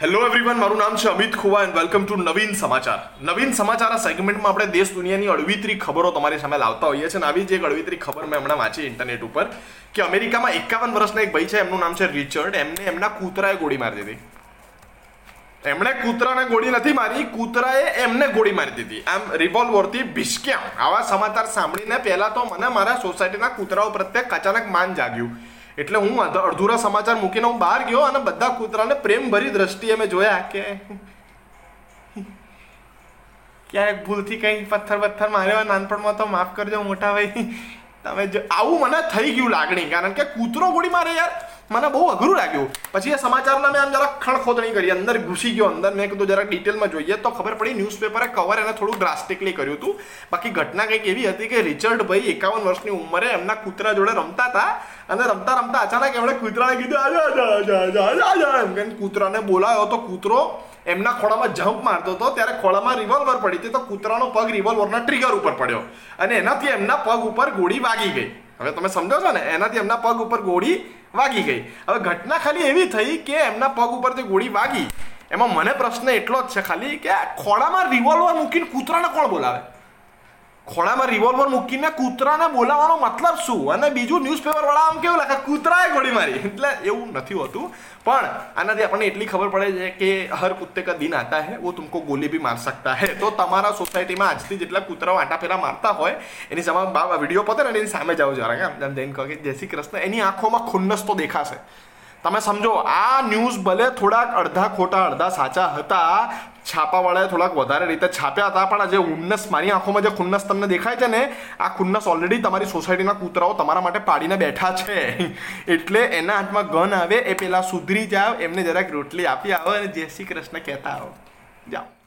Hello everyone મારું નામ છે Amit Khuva and welcome to Navin Samachar. Navin Samachar આ સેગમેન્ટમાં આપણે દેશ દુનિયાની અડવિતરી ખબરો તમારી સામે લાવતા હોઈએ છીએ આવી જ એક અડવિતરી ખબર મેં હમણાં વાંચી ઇન્ટરનેટ ઉપર કે અમેરિકામાં એકાવન વર્ષના એક ભાઈ છે, એમનું નામ છે રિચર્ડ. એમને એમના કૂતરાએ ગોળી મારી દીધી. એમણે કૂતરાને ગોળી નથી મારી, કૂતરાએ એમને ગોળી મારી દીધી. આમ રિવોલ્વરથી ભીસક્યા આવા સમાચાર સાંભળીને પહેલાં તો મને મારા સોસાયટીના કૂતરાઓ પ્રત્યે અચાનક માન જાગ્યું. એટલે હું અડધુરા સમાચાર મૂકીને હું બહાર ગયો અને બધા કૂતરાને પ્રેમભરી દ્રષ્ટિએ મેં જોયા કે ક્યાંક ભૂલથી કંઈ પથ્થર પથ્થર માર્યો નાનપણમાં તો માફ કરજો મોટા ભાઈ. તમે જો, આવું મને થઈ ગયું લાગણી, કારણ કે કૂતરો ગોળી મારે યાર. મને બહુ અઘરું લાગ્યું. પછી એ સમાચારના મેં આમ જરા ખણખોદણી કરી, અંદર ઘૂસી ગયો, અંદર મેં કીધું જરા ડિટેલમાં જોઈએ તો ખબર પડી ન્યૂઝપેપરે કવર એને થોડું ડ્રાસ્ટિકલી કર્યું હતું. બાકી ઘટના કંઈક એવી હતી કે રિચર્ડ ભાઈ એકાવન વર્ષની ઉંમરે એમના કૂતરા જોડે રમતા હતા અને રમતા રમતા અચાનક એમણે કૂતરાને કીધું કૂતરાને બોલાયો તો કૂતરો એમના ખોળામાં જમ્પ મારતો હતો. ત્યારે ખોળામાં રિવોલ્વર પડી હતી તો કૂતરાનો પગ રિવોલ્વરના ટ્રિગર ઉપર પડ્યો અને એનાથી એમના પગ ઉપર ગોળી વાગી ગઈ. હવે તમે સમજો છો ને? એનાથી એમના પગ ઉપર ગોળી વાગી ગઈ. હવે ઘટના ખાલી એવી થઈ કે એમના પગ ઉપર જે ગોળી વાગી. એમાં મને પ્રશ્ન એટલો જ છે ખાલી કે ખોળામાં રિવોલ્વર મૂકીને કૂતરાને કોણ બોલાવે? ખોળામાં રિવોલ્વર મૂકીને કૂતરાને બોલાવવાનો મતલબ શું? અને બીજું ન્યૂઝપેપર વાળા આમ કેવું લાગે? કૂતરાએ ગોળી મારી. એટલે એવું નથી હોતું. પણ આનાથી આપણને એટલી ખબર પડે છે કે હર કુત્તે કા દિન આતા હે, વો તુમકો ગોલી ભી માર સકતા હે. તો તમારા સોસાયટીમાં આજથી જેટલા કૂતરાઓ આટા ફેરા મારતા હોય, એની સામે બાબા વીડિયો પતે ને, એની સામે જાઓ જરા એમ જેમ જઈને કહો કે જય શ્રી કૃષ્ણ, એની આંખોમાં ખુન્નસ તો દેખાશે. તમે સમજો, આ ન્યૂઝ ભલે થોડાક અડધા ખોટા, અડધા સાચા હતા છાપાવાળાએ થોડાક વધારે રીતે છાપ્યા હતા, પણ જે ઉન્નસ, મારી આંખોમાં જે ખુન્નસ તમને દેખાય છે ને, આ ખુન્નસ ઓલરેડી તમારી સોસાયટીના કૂતરાઓ તમારા માટે પાડીને બેઠા છે. એટલે એના હાથમાં ગન આવે, એ પેલા સુધરી જાવ, એમને જરાક રોટલી આપી આવો અને જય શ્રી કૃષ્ણ કહેતા આવો. જાઓ.